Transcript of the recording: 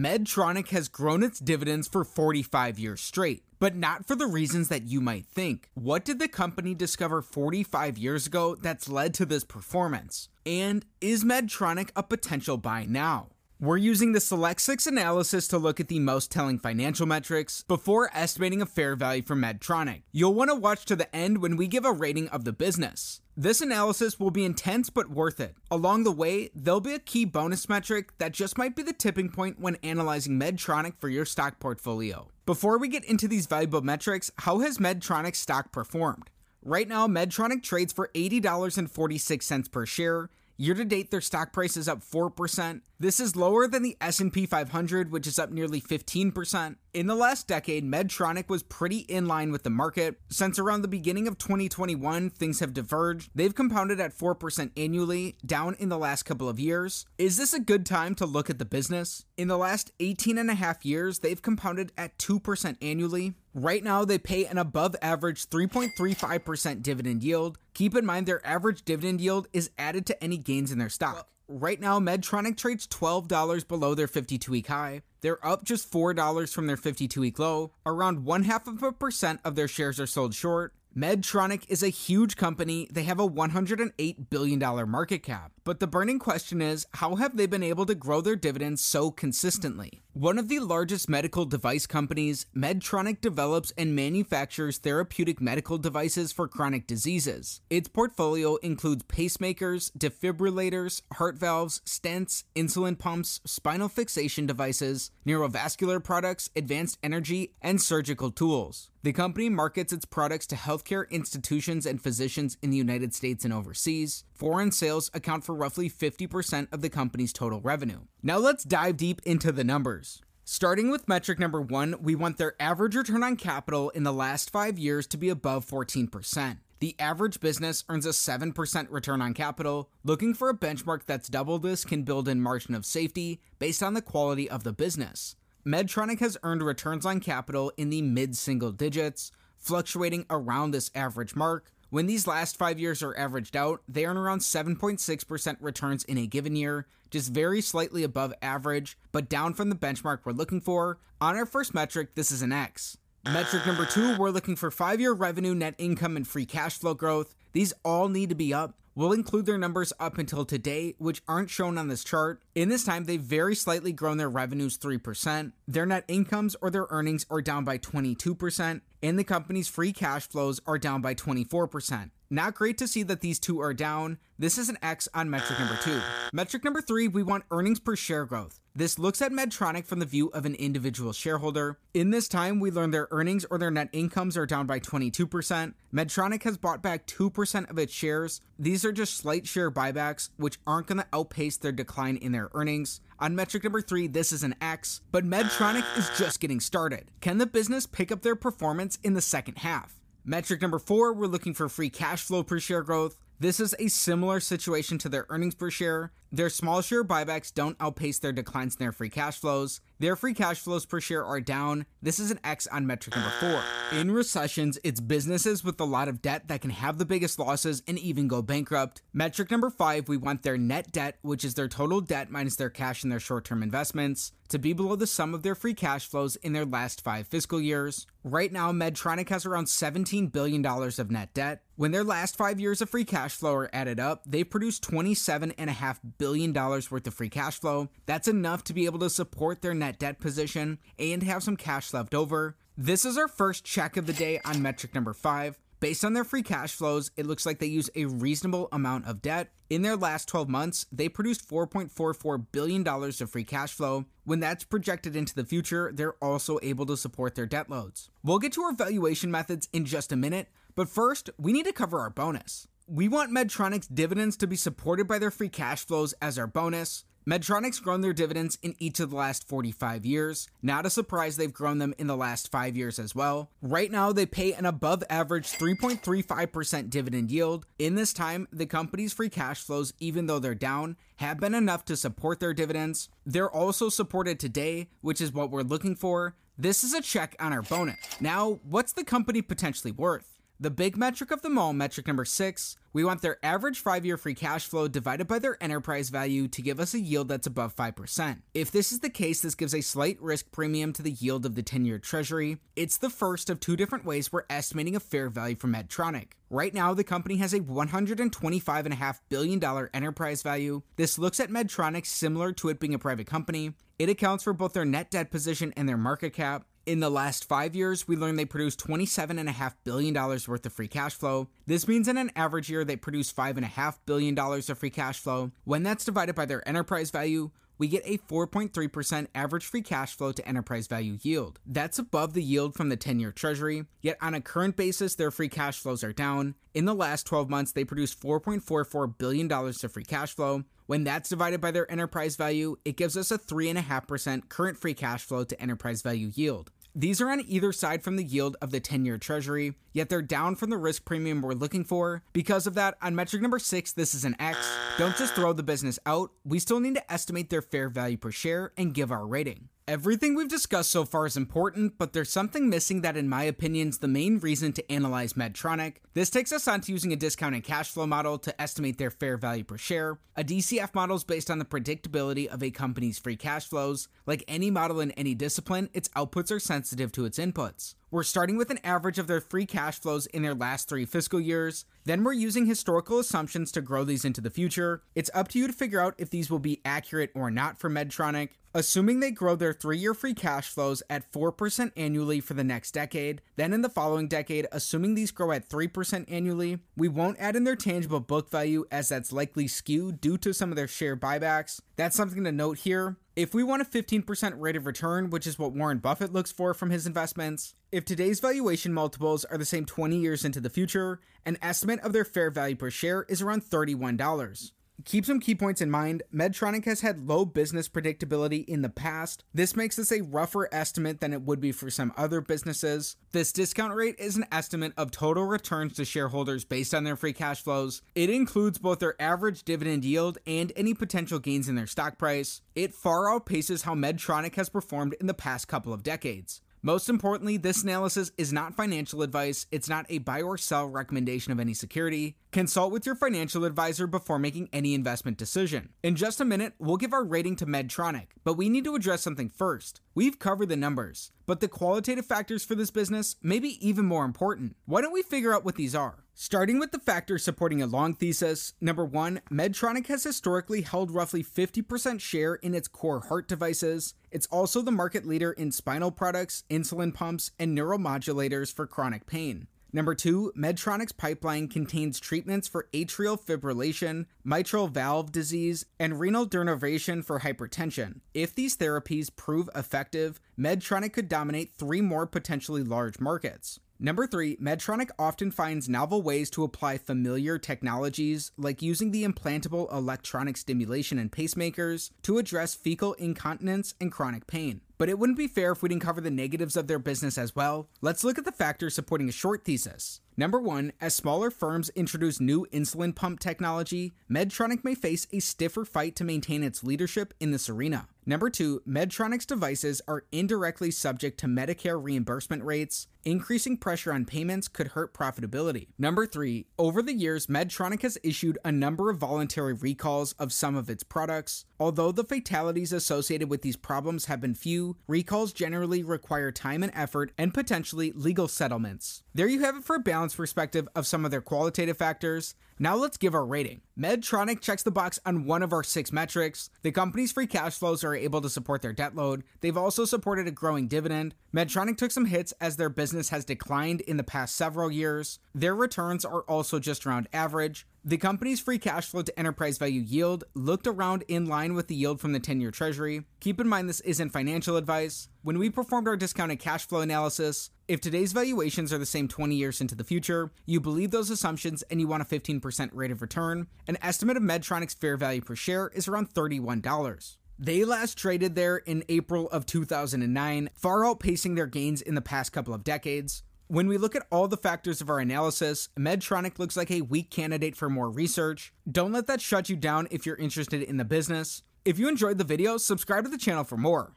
Medtronic has grown its dividends for 45 years straight, but not for the reasons that you might think. What did the company discover 45 years ago that's led to this performance? And is Medtronic a potential buy now? We're using the Select 6 analysis to look at the most telling financial metrics before estimating a fair value for Medtronic. You'll want to watch to the end when we give a rating of the business. This analysis will be intense but worth it. Along the way, there'll be a key bonus metric that just might be the tipping point when analyzing Medtronic for your stock portfolio. Before we get into these valuable metrics, how has Medtronic stock performed? Right now, Medtronic trades for $80.46 per share. Year to date, their stock price is up 4%. This is lower than the S&P 500, which is up nearly 15%. In the last decade, Medtronic was pretty in line with the market. Since around the beginning of 2021, things have diverged. They've compounded at 4% annually, down in the last couple of years. Is this a good time to look at the business? In the last 18 and a half years, they've compounded at 2% annually. Right now, they pay an above average 3.35% dividend yield. Keep in mind their average dividend yield is added to any gains in their stock. Right now, Medtronic trades $12 below their 52 week high. They're up just $4 from their 52 week low. Around one half of a percent of their shares are sold short. Medtronic is a huge company. They have a $108 billion market cap. But the burning question is how have they been able to grow their dividends so consistently? One of the largest medical device companies, Medtronic develops and manufactures therapeutic medical devices for chronic diseases. Its portfolio includes pacemakers, defibrillators, heart valves, stents, insulin pumps, spinal fixation devices, neurovascular products, advanced energy, and surgical tools. The company markets its products to healthcare institutions and physicians in the United States and overseas. Foreign sales account for roughly 50% of the company's total revenue. Now let's dive deep into the numbers. Starting with metric number one, we want their average return on capital in the last five years to be above 14%. The average business earns a 7% return on capital. Looking for a benchmark that's double this can build in margin of safety based on the quality of the business. Medtronic has earned returns on capital in the mid single digits, fluctuating around this average mark. When these last five years are averaged out, they earn around 7.6% returns in a given year, just very slightly above average, but down from the benchmark we're looking for. On our first metric, this is an X. Metric number two, we're looking for five year revenue, net income, and free cash flow growth. These all need to be up. We'll include their numbers up until today, which aren't shown on this chart. In this time, they've very slightly grown their revenues 3%. Their net incomes or their earnings are down by 22%, and the company's free cash flows are down by 24%. Not great to see that these two are down. This is an X on metric number two. Metric number three, we want earnings per share growth. This looks at Medtronic from the view of an individual shareholder. In this time, we learn their earnings or their net incomes are down by 22%. Medtronic has bought back 2% of its shares. These are just slight share buybacks, which aren't going to outpace their decline in their earnings. On metric number three, this is an X, but Medtronic is just getting started. Can the business pick up their performance in the second half? Metric number four, we're looking for free cash flow per share growth. This is a similar situation to their earnings per share. Their small share buybacks don't outpace their declines in their free cash flows. Their free cash flows per share are down. This is an X on metric number four. In recessions, it's businesses with a lot of debt that can have the biggest losses and even go bankrupt. Metric number five, we want their net debt, which is their total debt minus their cash and their short term investments, to be below the sum of their free cash flows in their last five fiscal years. Right now, Medtronic has around $17 billion of net debt. When their last five years of free cash flow are added up, they produced $27.5 billion dollars worth of free cash flow. That's enough to be able to support their net debt position and have some cash left over. This is our first check of the day on metric number five. Based on their free cash flows, it looks like they use a reasonable amount of debt. In their last 12 months, they produced $4.44 billion of free cash flow. When that's projected into the future, they're also able to support their debt loads. We'll get to our valuation methods in just a minute, but first, we need to cover our bonus. We want Medtronic's dividends to be supported by their free cash flows as our bonus. Medtronic's grown their dividends in each of the last 45 years. Not a surprise they've grown them in the last five years as well. Right now, they pay an above average 3.35% dividend yield. In this time, the company's free cash flows, even though they're down, have been enough to support their dividends. They're also supported today, which is what we're looking for. This is a check on our bonus. Now, what's the company potentially worth? The big metric of them all, metric number six, we want their average five year free cash flow divided by their enterprise value to give us a yield that's above 5%. If this is the case, this gives a slight risk premium to the yield of the 10 year treasury. It's the first of two different ways we're estimating a fair value for Medtronic. Right now, the company has a $125.5 billion enterprise value. This looks at Medtronic similar to it being a private company. It accounts for both their net debt position and their market cap. In the last five years, we learned they produced $27.5 billion worth of free cash flow. This means in an average year, they produce $5.5 billion of free cash flow. When that's divided by their enterprise value, we get a 4.3% average free cash flow to enterprise value yield. That's above the yield from the 10 year treasury, yet on a current basis, their free cash flows are down. In the last 12 months, they produced $4.44 billion of free cash flow. When that's divided by their enterprise value, it gives us a 3.5% current free cash flow to enterprise value yield. These are on either side from the yield of the 10 year treasury, yet they're down from the risk premium we're looking for. Because of that, on metric number six, this is an X. Don't just throw the business out, we still need to estimate their fair value per share and give our rating. Everything we've discussed so far is important, but there's something missing that, in my opinion, is the main reason to analyze Medtronic. This takes us on to using a discounted cash flow model to estimate their fair value per share. A DCF model is based on the predictability of a company's free cash flows. Like any model in any discipline, its outputs are sensitive to its inputs. We're starting with an average of their free cash flows in their last three fiscal years. Then we're using historical assumptions to grow these into the future. It's up to you to figure out if these will be accurate or not for Medtronic. Assuming they grow their three year free cash flows at 4% annually for the next decade, then in the following decade, assuming these grow at 3% annually, we won't add in their tangible book value as that's likely skewed due to some of their share buybacks. That's something to note here. If we want a 15% rate of return, which is what Warren Buffett looks for from his investments, if today's valuation multiples are the same 20 years into the future, an estimate of their fair value per share is around $31. Keep some key points in mind. Medtronic has had low business predictability in the past. This makes this a rougher estimate than it would be for some other businesses. This discount rate is an estimate of total returns to shareholders based on their free cash flows. It includes both their average dividend yield and any potential gains in their stock price. It far outpaces how Medtronic has performed in the past couple of decades. Most importantly, this analysis is not financial advice, it's not a buy or sell recommendation of any security. Consult with your financial advisor before making any investment decision. In just a minute, we'll give our rating to Medtronic, but we need to address something first. We've covered the numbers, but the qualitative factors for this business may be even more important. Why don't we figure out what these are? Starting with the factors supporting a long thesis, number one, Medtronic has historically held roughly 50% share in its core heart devices. It's also the market leader in spinal products, insulin pumps, and neuromodulators for chronic pain. Number two, Medtronic's pipeline contains treatments for atrial fibrillation, mitral valve disease, and renal denervation for hypertension. If these therapies prove effective, Medtronic could dominate three more potentially large markets. Number three, Medtronic often finds novel ways to apply familiar technologies, like using the implantable electronic stimulation in pacemakers, to address fecal incontinence and chronic pain. But it wouldn't be fair if we didn't cover the negatives of their business as well. Let's look at the factors supporting a short thesis. Number one, as smaller firms introduce new insulin pump technology, Medtronic may face a stiffer fight to maintain its leadership in this arena. Number two, Medtronic's devices are indirectly subject to Medicare reimbursement rates. Increasing pressure on payments could hurt profitability. Number three, over the years, Medtronic has issued a number of voluntary recalls of some of its products. Although the fatalities associated with these problems have been few, recalls generally require time and effort and potentially legal settlements. There you have it for a balanced perspective of some of their qualitative factors. Now let's give our rating. Medtronic checks the box on one of our six metrics. The company's free cash flows are able to support their debt load. They've also supported a growing dividend. Medtronic took some hits as their business has declined in the past several years. Their returns are also just around average. The company's free cash flow to enterprise value yield looked around in line with the yield from the 10 year treasury. Keep in mind this isn't financial advice. When we performed our discounted cash flow analysis, if today's valuations are the same 20 years into the future, you believe those assumptions and you want a 15% rate of return, an estimate of Medtronic's fair value per share is around $31. They last traded there in April of 2009, far outpacing their gains in the past couple of decades. When we look at all the factors of our analysis, Medtronic looks like a weak candidate for more research. Don't let that shut you down if you're interested in the business. If you enjoyed the video, subscribe to the channel for more.